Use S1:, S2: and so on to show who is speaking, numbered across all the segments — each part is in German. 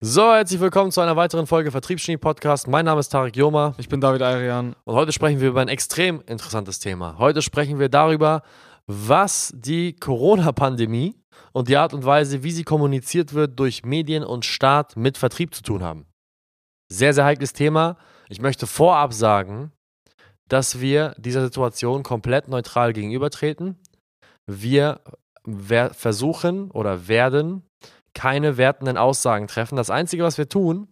S1: So, herzlich willkommen zu einer weiteren Folge Vertriebsgenie Podcast. Mein Name ist Tarek Joma
S2: Ich bin David Ayrian.
S1: und heute sprechen wir über ein extrem interessantes Thema. Heute sprechen wir darüber, was die Corona-Pandemie und die Art und Weise, wie sie kommuniziert wird, durch Medien und Staat mit Vertrieb zu tun haben. Sehr, sehr heikles Thema. Ich möchte vorab sagen, dass wir dieser Situation komplett neutral gegenübertreten. Wir versuchen oder werden keine wertenden Aussagen treffen. Das Einzige, was wir tun,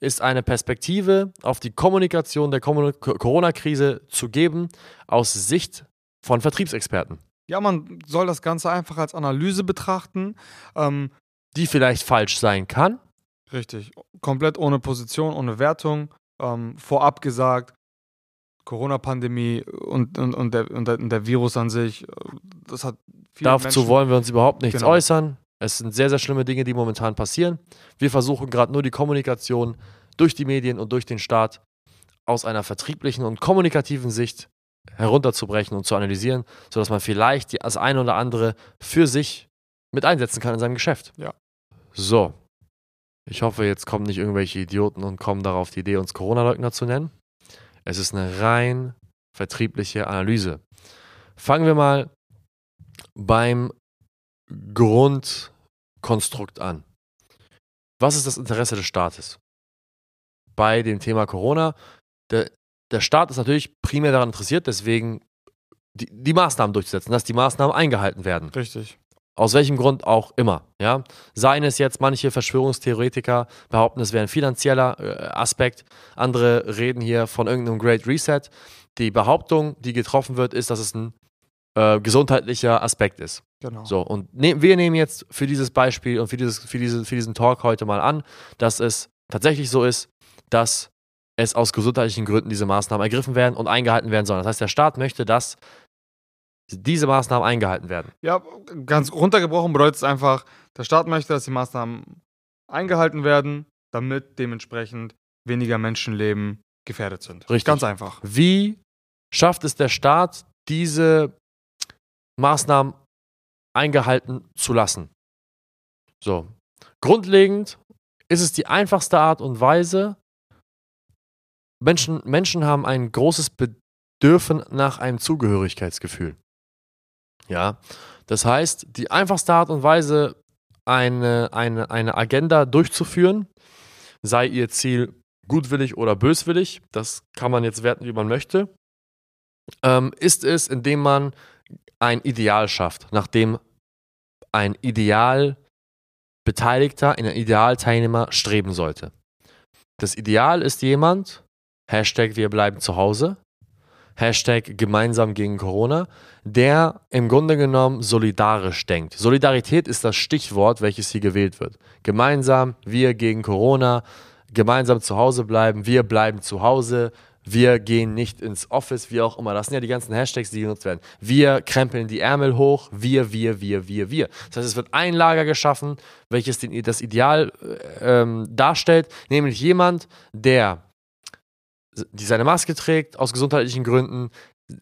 S1: ist eine Perspektive auf die Kommunikation der Corona-Krise zu geben aus Sicht von Vertriebsexperten,
S2: Ja, man soll das Ganze einfach als Analyse betrachten. Ähm,
S1: die vielleicht falsch sein kann.
S2: richtig. Komplett ohne Position, ohne Wertung. Ähm, vorab gesagt, Corona-Pandemie und, und, und, der, und, der, Virus an sich, äh, das hat viele
S1: Dazu
S2: Menschen-
S1: wollen wir uns überhaupt nichts
S2: Genau.
S1: äußern. Es sind sehr, sehr schlimme Dinge, die momentan passieren. Wir versuchen gerade nur die Kommunikation durch die Medien und durch den Staat aus einer vertrieblichen und kommunikativen Sicht herunterzubrechen und zu analysieren, sodass man vielleicht das eine oder andere für sich mit einsetzen kann in seinem Geschäft.
S2: Ja.
S1: So. Ich hoffe, jetzt kommen nicht irgendwelche Idioten und kommen darauf die Idee, uns Corona-Leugner zu nennen. Es ist eine rein vertriebliche Analyse. Fangen wir mal beim Grundkonstrukt an. Was ist das Interesse des Staates bei dem Thema Corona? Der, der Staat ist natürlich primär daran interessiert, deswegen die, die Maßnahmen durchzusetzen, dass die Maßnahmen eingehalten werden.
S2: Richtig.
S1: Aus welchem Grund auch immer. Ja? Seien es jetzt manche Verschwörungstheoretiker behaupten, es wäre ein finanzieller äh, Aspekt. Andere reden hier von irgendeinem Great Reset. Die Behauptung, die getroffen wird, ist, dass es ein äh, gesundheitlicher Aspekt ist.
S2: Genau.
S1: So, und ne wir nehmen jetzt für dieses Beispiel und für, dieses, für, diese, für diesen Talk heute mal an, dass es tatsächlich so ist, dass es aus gesundheitlichen Gründen diese Maßnahmen ergriffen werden und eingehalten werden sollen. Das heißt, der Staat möchte, dass diese Maßnahmen eingehalten werden.
S2: Ja, ganz runtergebrochen bedeutet es einfach, der Staat möchte, dass die Maßnahmen eingehalten werden, damit dementsprechend weniger Menschenleben gefährdet sind.
S1: Richtig.
S2: Ganz einfach.
S1: Wie schafft es der Staat, diese Maßnahmen eingehalten zu lassen? So. Grundlegend ist es die einfachste Art und Weise. Menschen, Menschen haben ein großes Bedürfen nach einem Zugehörigkeitsgefühl. Ja. Das heißt, die einfachste Art und Weise, eine, eine, eine Agenda durchzuführen, sei ihr Ziel gutwillig oder böswillig, das kann man jetzt werten, wie man möchte, ähm, ist es, indem man ein Ideal schafft, nachdem ein Ideal Beteiligter, ein Idealteilnehmer streben sollte. Das Ideal ist jemand, Hashtag wir bleiben zu Hause, Hashtag gemeinsam gegen Corona, der im Grunde genommen solidarisch denkt. Solidarität ist das Stichwort, welches hier gewählt wird. Gemeinsam, wir gegen Corona, gemeinsam zu Hause bleiben, wir bleiben zu Hause, wir gehen nicht ins Office, wie auch immer. Das sind ja die ganzen Hashtags, die genutzt werden. Wir krempeln die Ärmel hoch, wir, wir, wir, wir, wir. Das heißt, es wird ein Lager geschaffen, welches den, das Ideal äh, ähm, darstellt, nämlich jemand, der die seine Maske trägt aus gesundheitlichen Gründen,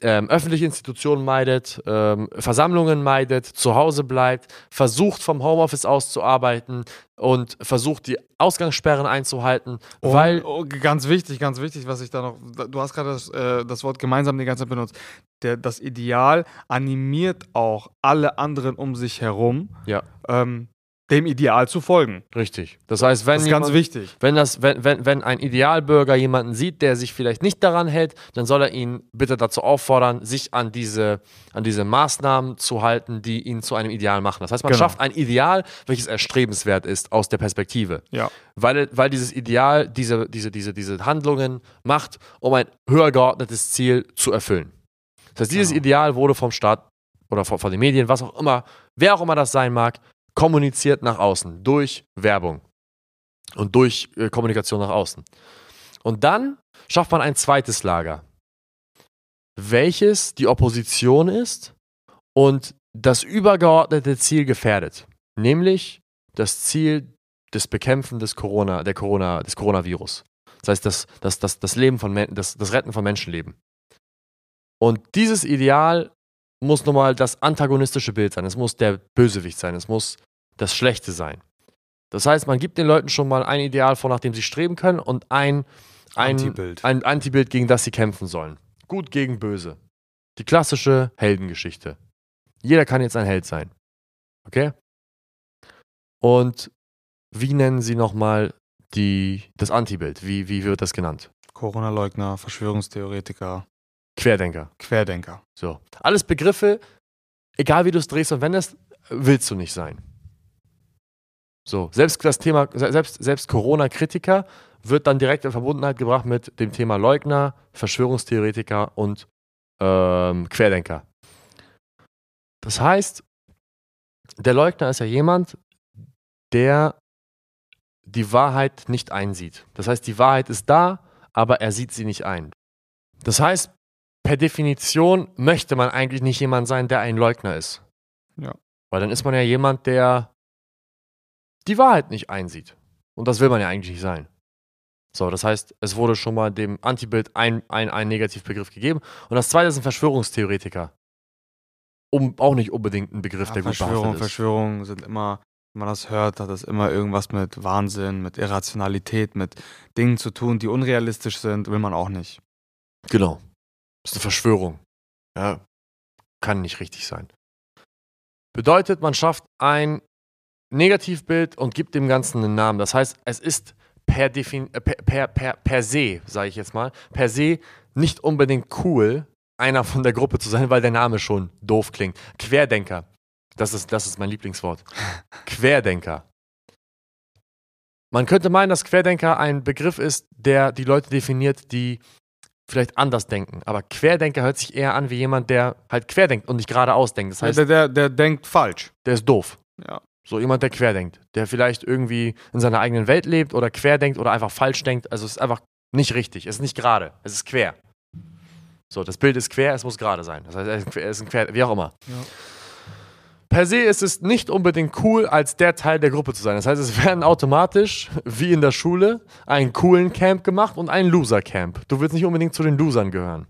S1: ähm, öffentliche Institutionen meidet, ähm, Versammlungen meidet, zu Hause bleibt, versucht vom Homeoffice aus zu arbeiten und versucht die Ausgangssperren einzuhalten,
S2: Und,
S1: weil
S2: oh, ganz wichtig, ganz wichtig, was ich da noch, du hast gerade das, äh, das Wort gemeinsam die ganze Zeit benutzt. Der, das Ideal animiert auch alle anderen um sich herum,
S1: Ja.
S2: ähm, dem Ideal zu folgen.
S1: richtig. Das heißt, wenn
S2: Das ist ganz
S1: jemand-
S2: wichtig.
S1: Wenn, das, wenn, wenn, wenn ein Idealbürger jemanden sieht, der sich vielleicht nicht daran hält, dann soll er ihn bitte dazu auffordern, sich an diese, an diese Maßnahmen zu halten, die ihn zu einem Ideal machen. Das heißt, man
S2: Genau.
S1: schafft ein Ideal, welches erstrebenswert ist aus der Perspektive.
S2: Ja.
S1: Weil, weil dieses Ideal diese, diese, diese, diese Handlungen macht, um ein höher geordnetes Ziel zu erfüllen. Das heißt, dieses
S2: Genau.
S1: Ideal wurde vom Staat oder von, von den Medien, was auch immer, wer auch immer das sein mag, kommuniziert nach außen durch Werbung und durch äh, Kommunikation nach außen. Und dann schafft man ein zweites Lager, welches die Opposition ist und das übergeordnete Ziel gefährdet, nämlich das Ziel des Bekämpfen des Corona, der Corona, des Coronavirus. Das heißt, das, das, das, das Leben von das, das Retten von Menschenleben. Und dieses Ideal muss nun mal das antagonistische Bild sein. Es muss der Bösewicht sein. Es muss das Schlechte sein. Das heißt, man gibt den Leuten schon mal ein Ideal vor, nach dem sie streben können und ein, ein
S2: Antibild.
S1: ein Antibild, gegen das sie kämpfen sollen. Gut gegen böse. Die klassische Heldengeschichte. Jeder kann jetzt ein Held sein. Okay? Und wie nennen sie nochmal die, das Antibild? Wie, wie wird das genannt?
S2: Corona-Leugner, Verschwörungstheoretiker,
S1: Querdenker.
S2: Querdenker.
S1: So. Alles Begriffe, egal wie du es drehst und wendest, willst du nicht sein. So, selbst das Thema, se- selbst, selbst Corona-Kritiker wird dann direkt in Verbundenheit gebracht mit dem Thema Leugner, Verschwörungstheoretiker und ähm, Querdenker. Das heißt, der Leugner ist ja jemand, der die Wahrheit nicht einsieht. Das heißt, die Wahrheit ist da, aber er sieht sie nicht ein. Das heißt, per Definition möchte man eigentlich nicht jemand sein, der ein Leugner ist.
S2: Ja.
S1: Weil dann ist man ja jemand, der die Wahrheit nicht einsieht. Und das will man ja eigentlich nicht sein. So, das heißt, es wurde schon mal dem Antibild ein, ein, ein Negativbegriff gegeben. Und das zweite sind Verschwörungstheoretiker. Um, auch nicht unbedingt ein Begriff,
S2: Ja,
S1: der gut
S2: Verschwörung,
S1: ist.
S2: Verschwörungen sind immer, wenn man das hört, hat das immer irgendwas mit Wahnsinn, mit Irrationalität, mit Dingen zu tun, die unrealistisch sind, will man auch nicht.
S1: Genau. Das ist eine Verschwörung. Ja, kann nicht richtig sein. Bedeutet, man schafft ein Negativbild und gibt dem Ganzen einen Namen. Das heißt, es ist per, Defin äh, per, per, per, per se, sage ich jetzt mal, per se nicht unbedingt cool, einer von der Gruppe zu sein, weil der Name schon doof klingt. Querdenker. Das ist, das ist mein Lieblingswort. Querdenker. Man könnte meinen, dass Querdenker ein Begriff ist, der die Leute definiert, die vielleicht anders denken. Aber Querdenker hört sich eher an wie jemand, der halt querdenkt und nicht geradeaus denkt. Das heißt,
S2: der, der, der denkt falsch.
S1: der ist doof.
S2: Ja.
S1: So jemand, der querdenkt. Der vielleicht irgendwie in seiner eigenen Welt lebt oder querdenkt oder einfach falsch denkt. Also es ist einfach nicht richtig. Es ist nicht gerade. Es ist quer. So, das Bild ist quer, es muss gerade sein. Das heißt, es ist ein quer, es ist ein quer wie auch immer.
S2: Ja.
S1: Per se ist es nicht unbedingt cool, als der Teil der Gruppe zu sein. Das heißt, es werden automatisch, wie in der Schule, einen coolen Camp gemacht und einen Loser-Camp. Du willst nicht unbedingt zu den Losern gehören.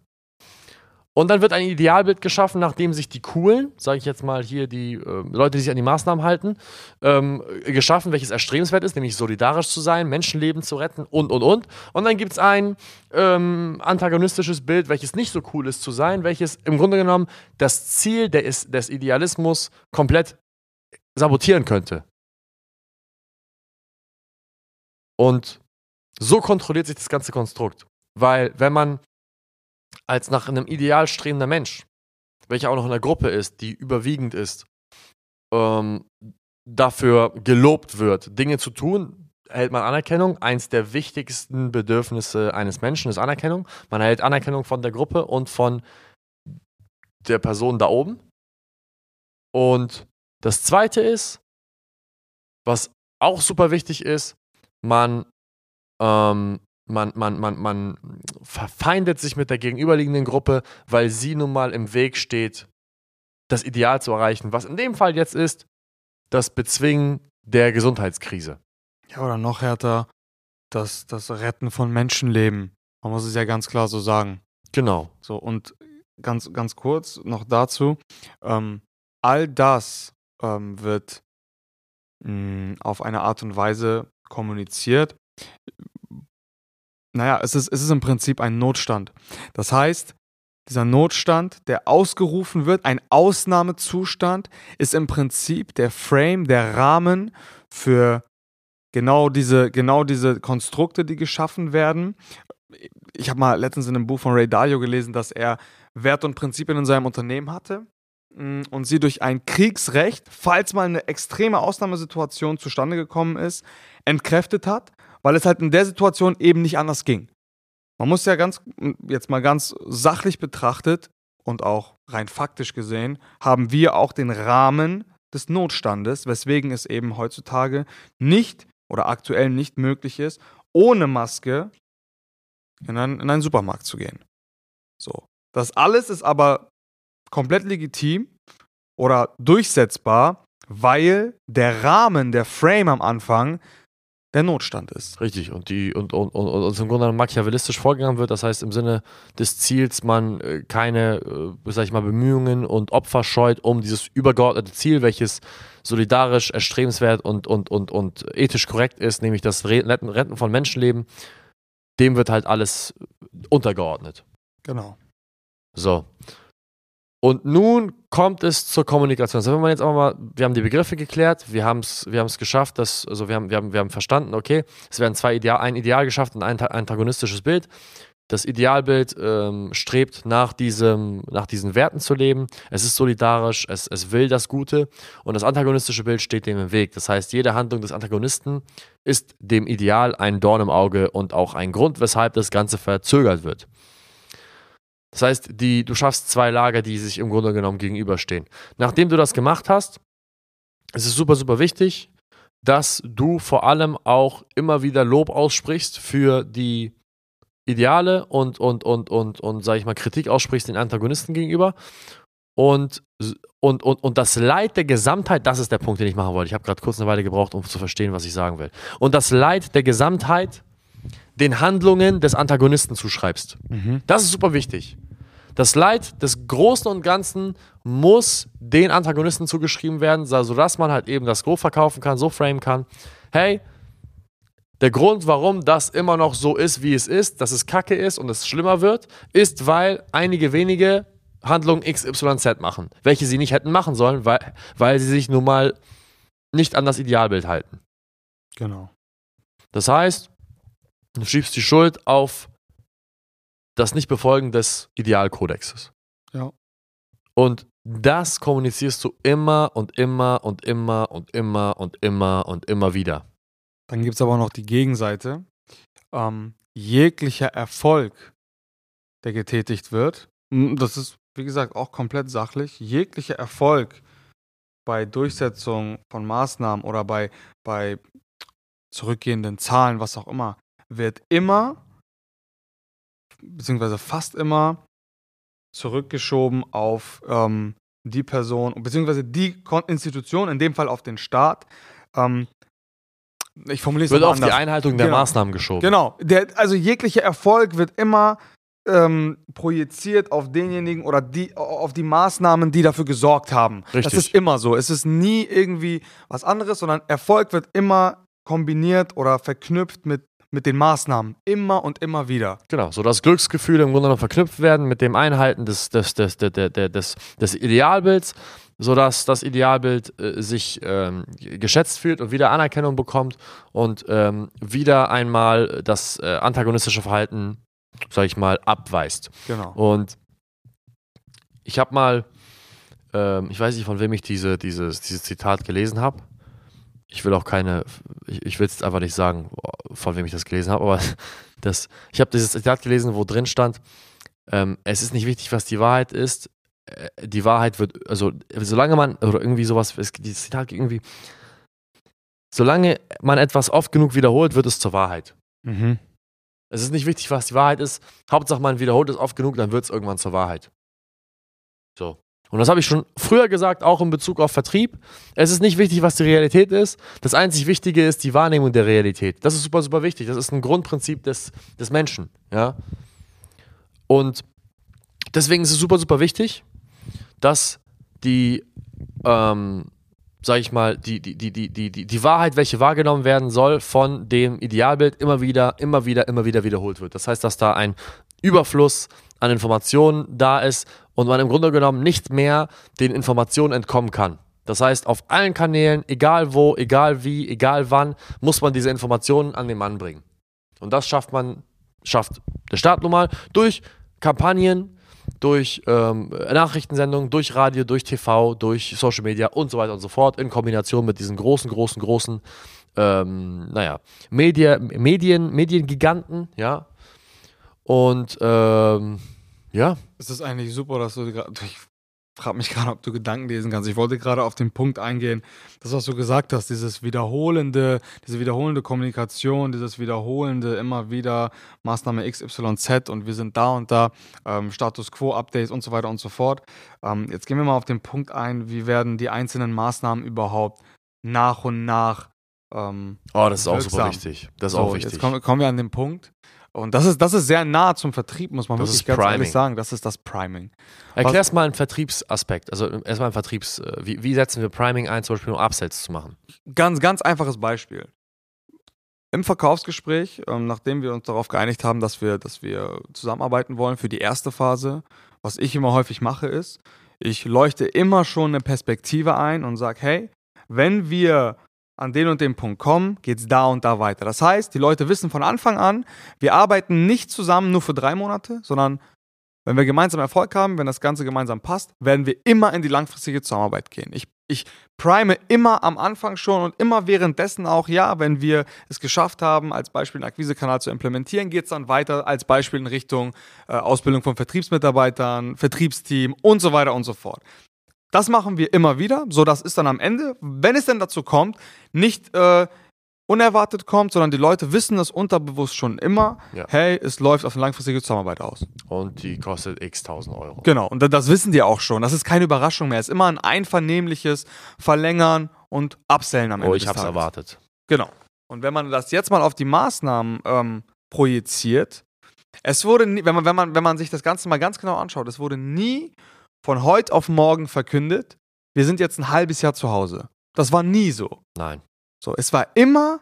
S1: Und dann wird ein Idealbild geschaffen, nachdem sich die Coolen, sage ich jetzt mal hier die äh, Leute, die sich an die Maßnahmen halten, ähm, geschaffen, welches erstrebenswert ist, nämlich solidarisch zu sein, Menschenleben zu retten und, und, und. Und dann gibt es ein ähm, antagonistisches Bild, welches nicht so cool ist zu sein, welches im Grunde genommen das Ziel der ist, des Idealismus komplett sabotieren könnte. Und so kontrolliert sich das ganze Konstrukt. Weil wenn man als nach einem Ideal strebender Mensch, welcher auch noch in einer Gruppe ist, die überwiegend ist, ähm, dafür gelobt wird, Dinge zu tun, erhält man Anerkennung. Eins der wichtigsten Bedürfnisse eines Menschen ist Anerkennung. Man erhält Anerkennung von der Gruppe und von der Person da oben. Und das Zweite ist, was auch super wichtig ist, man, ähm, man, man, man, man verfeindet sich mit der gegenüberliegenden Gruppe, weil sie nun mal im Weg steht, das Ideal zu erreichen, was in dem Fall jetzt ist, das Bezwingen der Gesundheitskrise.
S2: Ja, oder noch härter, das, das Retten von Menschenleben. Man muss es ja ganz klar so sagen.
S1: Genau.
S2: So, und ganz, ganz kurz noch dazu. Ähm, all das ähm, wird mh, auf eine Art und Weise kommuniziert. Naja, es ist, es ist im Prinzip ein Notstand. Das heißt, dieser Notstand, der ausgerufen wird, ein Ausnahmezustand, ist im Prinzip der Frame, der Rahmen für genau diese, genau diese Konstrukte, die geschaffen werden. Ich habe mal letztens in einem Buch von Ray Dalio gelesen, dass er Werte und Prinzipien in seinem Unternehmen hatte mh, und sie durch ein Kriegsrecht, falls mal eine extreme Ausnahmesituation zustande gekommen ist, entkräftet hat, weil es halt in der Situation eben nicht anders ging. Man muss ja ganz, jetzt mal ganz sachlich betrachtet und auch rein faktisch gesehen, haben wir auch den Rahmen des Notstandes, weswegen es eben heutzutage nicht oder aktuell nicht möglich ist, ohne Maske in einen, in einen Supermarkt zu gehen. So. Das alles ist aber komplett legitim oder durchsetzbar, weil der Rahmen, der Frame am Anfang der Notstand ist.
S1: Richtig, und, die, und, und, und, und im Grunde machiavellistisch vorgegangen wird, das heißt im Sinne des Ziels, man äh, keine, äh, sag ich mal, Bemühungen und Opfer scheut, um dieses übergeordnete Ziel, welches solidarisch, erstrebenswert und, und, und, und ethisch korrekt ist, nämlich das Retten, Retten von Menschenleben, dem wird halt alles untergeordnet.
S2: Genau.
S1: So. Und nun kommt es zur Kommunikation. Also wenn jetzt aber mal, wir haben die Begriffe geklärt, wir haben es wir geschafft, dass, also wir haben, wir, haben, wir haben verstanden, okay, es werden zwei Ideal, ein Ideal geschafft und ein antagonistisches Bild. Das Idealbild ähm, strebt nach, diesem, nach diesen Werten zu leben. Es ist solidarisch, es, es will das Gute. Und das antagonistische Bild steht dem im Weg. Das heißt, jede Handlung des Antagonisten ist dem Ideal ein Dorn im Auge und auch ein Grund, weshalb das Ganze verzögert wird. Das heißt, die, du schaffst zwei Lager, die sich im Grunde genommen gegenüberstehen. Nachdem du das gemacht hast, ist es super, super wichtig, dass du vor allem auch immer wieder Lob aussprichst für die Ideale und, und, und, und, und, sag ich mal, Kritik aussprichst den Antagonisten gegenüber. Und, und, und, und das Leid der Gesamtheit, das ist der Punkt, den ich machen wollte. Ich habe gerade kurz eine Weile gebraucht, um zu verstehen, was ich sagen will. Und das Leid der Gesamtheit den Handlungen des Antagonisten zuschreibst. Mhm. Das ist super wichtig. Das Leid des Großen und Ganzen muss den Antagonisten zugeschrieben werden, sodass man halt eben das so verkaufen kann, so framen kann. Hey, der Grund, warum das immer noch so ist, wie es ist, dass es kacke ist und es schlimmer wird, ist, weil einige wenige Handlungen XYZ machen, welche sie nicht hätten machen sollen, weil, weil sie sich nun mal nicht an das Idealbild halten.
S2: Genau.
S1: Das heißt, Du schiebst die Schuld auf das Nichtbefolgen des Idealkodexes.
S2: Ja.
S1: Und das kommunizierst du immer und immer und immer und immer und immer und immer wieder.
S2: Dann gibt es aber noch die Gegenseite. Ähm, jeglicher Erfolg, der getätigt wird, das ist, wie gesagt, auch komplett sachlich, jeglicher Erfolg bei Durchsetzung von Maßnahmen oder bei, bei zurückgehenden Zahlen, was auch immer, wird immer, beziehungsweise fast immer, zurückgeschoben auf ähm, die Person, beziehungsweise die Institution, in dem Fall auf den Staat. Ähm, ich formuliere es
S1: Wird auf
S2: anders.
S1: die Einhaltung der
S2: genau.
S1: Maßnahmen geschoben.
S2: Genau. Der, also jeglicher Erfolg wird immer ähm, projiziert auf denjenigen oder die, auf die Maßnahmen, die dafür gesorgt haben.
S1: Richtig.
S2: Das ist immer so. Es ist nie irgendwie was anderes, sondern Erfolg wird immer kombiniert oder verknüpft mit mit den Maßnahmen immer und immer wieder.
S1: Genau, so dass Glücksgefühle im Grunde noch verknüpft werden mit dem Einhalten des, des, des, des, des, des Idealbilds, sodass das Idealbild äh, sich ähm, geschätzt fühlt und wieder Anerkennung bekommt und ähm, wieder einmal das äh, antagonistische Verhalten, sag ich mal, abweist.
S2: Genau.
S1: Und ich habe mal, ähm, ich weiß nicht, von wem ich diese, dieses, dieses Zitat gelesen habe ich will auch keine, ich, ich will es einfach nicht sagen, von wem ich das gelesen habe, aber das, ich habe dieses Zitat gelesen, wo drin stand, ähm, es ist nicht wichtig, was die Wahrheit ist, äh, die Wahrheit wird, also solange man, oder irgendwie sowas, es, dieses Zitat irgendwie, solange man etwas oft genug wiederholt, wird es zur Wahrheit.
S2: Mhm.
S1: Es ist nicht wichtig, was die Wahrheit ist, Hauptsache man wiederholt es oft genug, dann wird es irgendwann zur Wahrheit. So. Und das habe ich schon früher gesagt, auch in Bezug auf Vertrieb. Es ist nicht wichtig, was die Realität ist. Das einzig Wichtige ist die Wahrnehmung der Realität. Das ist super, super wichtig. Das ist ein Grundprinzip des, des Menschen. Ja? Und deswegen ist es super, super wichtig, dass die, ähm, sag ich mal, die, die, die, die, die, die Wahrheit, welche wahrgenommen werden soll, von dem Idealbild immer wieder, immer wieder, immer wieder wiederholt wird. Das heißt, dass da ein Überfluss an Informationen da ist und man im Grunde genommen nicht mehr den Informationen entkommen kann. Das heißt, auf allen Kanälen, egal wo, egal wie, egal wann, muss man diese Informationen an den Mann bringen. Und das schafft man, schafft der Staat nun mal durch Kampagnen, durch ähm, Nachrichtensendungen, durch Radio, durch TV, durch Social Media und so weiter und so fort, in Kombination mit diesen großen, großen, großen, ähm, naja, Media, Medien, Mediengiganten, ja, und ähm, ja.
S2: Es ist eigentlich super, dass du gerade. Ich frage mich gerade, ob du Gedanken lesen kannst. Ich wollte gerade auf den Punkt eingehen, das, was du gesagt hast, dieses wiederholende, diese wiederholende Kommunikation, dieses wiederholende immer wieder Maßnahme XYZ und wir sind da und da, ähm, Status Quo-Updates und so weiter und so fort. Ähm, jetzt gehen wir mal auf den Punkt ein, wie werden die einzelnen Maßnahmen überhaupt nach und nach ähm,
S1: Oh, das ist auch super
S2: Wirksam.
S1: wichtig. Das ist
S2: so,
S1: auch wichtig.
S2: Jetzt kommen, kommen wir an den Punkt. Und das ist, das ist sehr nah zum Vertrieb, muss man
S1: Das
S2: wirklich ganz
S1: Priming.
S2: ehrlich sagen. Das ist das Priming.
S1: Erklär's mal einen Vertriebsaspekt. Also erstmal ein Vertriebs, äh, wie, wie setzen wir Priming ein, zum Beispiel um Upsells zu machen?
S2: Ganz, ganz einfaches Beispiel. Im Verkaufsgespräch, ähm, nachdem wir uns darauf geeinigt haben, dass wir, dass wir zusammenarbeiten wollen für die erste Phase, was ich immer häufig mache, ist, ich leuchte immer schon eine Perspektive ein und sage, hey, wenn wir an den und den Punkt kommen, geht es da und da weiter. Das heißt, die Leute wissen von Anfang an, wir arbeiten nicht zusammen nur für drei Monate, sondern wenn wir gemeinsam Erfolg haben, wenn das Ganze gemeinsam passt, werden wir immer in die langfristige Zusammenarbeit gehen. Ich, ich prime immer am Anfang schon und immer währenddessen auch, ja, wenn wir es geschafft haben, als Beispiel einen Akquisekanal zu implementieren, geht es dann weiter als Beispiel in Richtung äh, Ausbildung von Vertriebsmitarbeitern, Vertriebsteam und so weiter und so fort. Das machen wir immer wieder, so dass es dann am Ende, wenn es denn dazu kommt, nicht äh, unerwartet kommt, sondern die Leute wissen das unterbewusst schon immer,
S1: Ja.
S2: hey, es läuft auf eine langfristige Zusammenarbeit aus.
S1: Und die kostet x tausend Euro.
S2: Genau, und da- das wissen die auch schon. Das ist keine Überraschung mehr. Es ist immer ein einvernehmliches Verlängern und Upsellen am Ende
S1: Oh, ich hab's
S2: Tages.
S1: erwartet.
S2: Genau. Und wenn man das jetzt mal auf die Maßnahmen ähm, projiziert, es wurde nie, wenn man, wenn, man, wenn man sich das Ganze mal ganz genau anschaut, es wurde nie von heute auf morgen verkündet, wir sind jetzt ein halbes Jahr zu Hause. Das war nie so.
S1: Nein.
S2: So, es war immer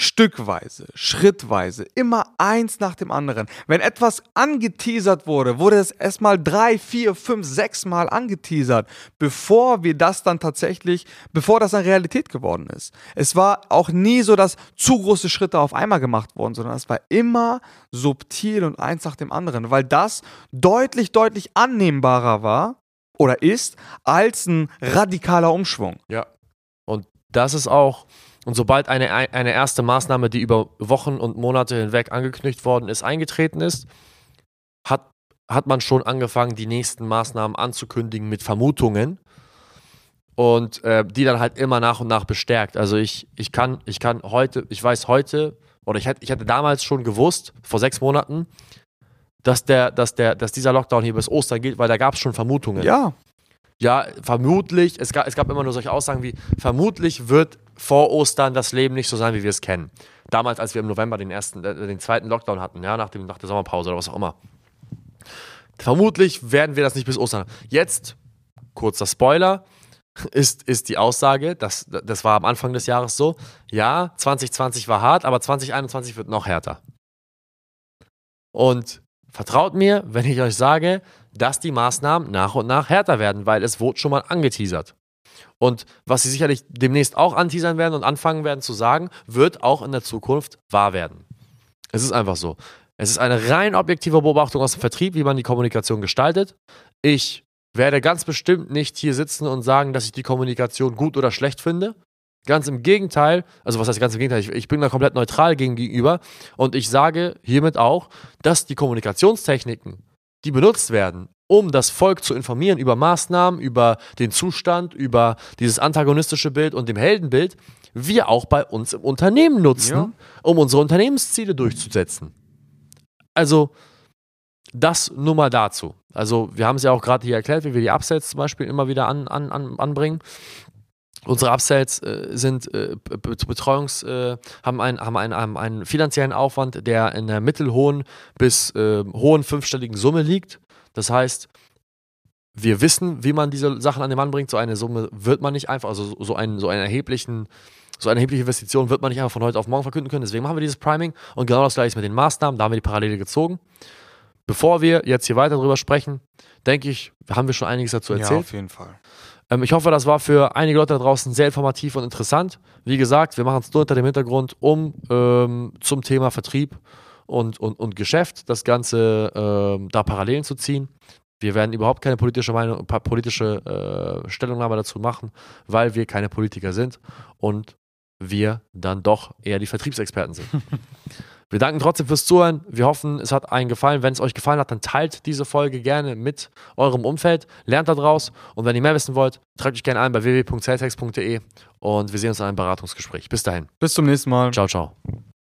S2: stückweise, schrittweise, immer eins nach dem anderen. Wenn etwas angeteasert wurde, wurde es erstmal drei, vier, fünf, sechs Mal angeteasert, bevor wir das dann tatsächlich, bevor das dann Realität geworden ist. Es war auch nie so, dass zu große Schritte auf einmal gemacht wurden, sondern es war immer subtil und eins nach dem anderen, weil das deutlich, deutlich annehmbarer war oder ist als ein radikaler Umschwung.
S1: Ja. Und das ist auch, und sobald eine, eine erste Maßnahme, die über Wochen und Monate hinweg angekündigt worden ist, eingetreten ist, hat, hat man schon angefangen, die nächsten Maßnahmen anzukündigen mit Vermutungen und äh, die dann halt immer nach und nach bestärkt. Also ich, ich kann, ich kann heute, ich weiß heute, oder ich hätte, ich hätte damals schon gewusst, vor sechs Monaten, dass, der, dass, der, dass dieser Lockdown hier bis Ostern gilt, weil da gab es schon Vermutungen.
S2: Ja,
S1: Ja, vermutlich, es gab, es gab immer nur solche Aussagen wie, vermutlich wird vor Ostern das Leben nicht so sein, wie wir es kennen. Damals, als wir im November den ersten, äh, den zweiten Lockdown hatten, ja, nach, dem, nach der Sommerpause oder was auch immer. Vermutlich werden wir das nicht bis Ostern. Jetzt, kurzer Spoiler, ist, ist die Aussage, das, das war am Anfang des Jahres so, ja, 2020 war hart, aber 2021 wird noch härter. Und vertraut mir, wenn ich euch sage, dass die Maßnahmen nach und nach härter werden, weil es wurde schon mal angeteasert. Und was sie sicherlich demnächst auch anteasern werden und anfangen werden zu sagen, wird auch in der Zukunft wahr werden. Es ist einfach so. Es ist eine rein objektive Beobachtung aus dem Vertrieb, wie man die Kommunikation gestaltet. Ich werde ganz bestimmt nicht hier sitzen und sagen, dass ich die Kommunikation gut oder schlecht finde. Ganz im Gegenteil, also was heißt ganz im Gegenteil, ich, ich bin da komplett neutral gegenüber und ich sage hiermit auch, dass die Kommunikationstechniken, die benutzt werden, um das Volk zu informieren über Maßnahmen, über den Zustand, über dieses antagonistische Bild und dem Heldenbild, wir auch bei uns im Unternehmen nutzen,
S2: Ja.
S1: um unsere Unternehmensziele durchzusetzen. Also, das nur mal dazu. Also, wir haben es ja auch gerade hier erklärt, wie wir die Upsells zum Beispiel immer wieder an, an, an, anbringen. Unsere Upsells äh, sind äh, Be- Be- Betreuungs, äh, haben, einen, haben, einen, haben einen finanziellen Aufwand, der in der mittelhohen bis äh, hohen fünfstelligen Summe liegt. Das heißt, wir wissen, wie man diese Sachen an den Mann bringt. So eine Summe wird man nicht einfach, also so- einen, so einen erheblichen, so eine erhebliche Investition wird man nicht einfach von heute auf morgen verkünden können. Deswegen machen wir dieses Priming und genau das gleiche mit den Maßnahmen. Da haben wir die Parallele gezogen. Bevor wir jetzt hier weiter drüber sprechen, denke ich, haben wir schon einiges dazu
S2: ja,
S1: erzählt.
S2: auf jeden Fall.
S1: Ähm, ich hoffe, das war für einige Leute da draußen sehr informativ und interessant. Wie gesagt, wir machen es nur unter dem Hintergrund, um ähm, zum Thema Vertrieb und, und, und Geschäft das Ganze ähm, da Parallelen zu ziehen. Wir werden überhaupt keine politische Meinung, politische äh, Stellungnahme dazu machen, weil wir keine Politiker sind und wir dann doch eher die Vertriebsexperten sind. Wir danken trotzdem fürs Zuhören. Wir hoffen, es hat euch gefallen. Wenn es euch gefallen hat, dann teilt diese Folge gerne mit eurem Umfeld, lernt da draus und wenn ihr mehr wissen wollt, tragt euch gerne ein bei www.celtex.de und wir sehen uns in einem Beratungsgespräch. Bis dahin.
S2: Bis zum nächsten Mal.
S1: Ciao, ciao.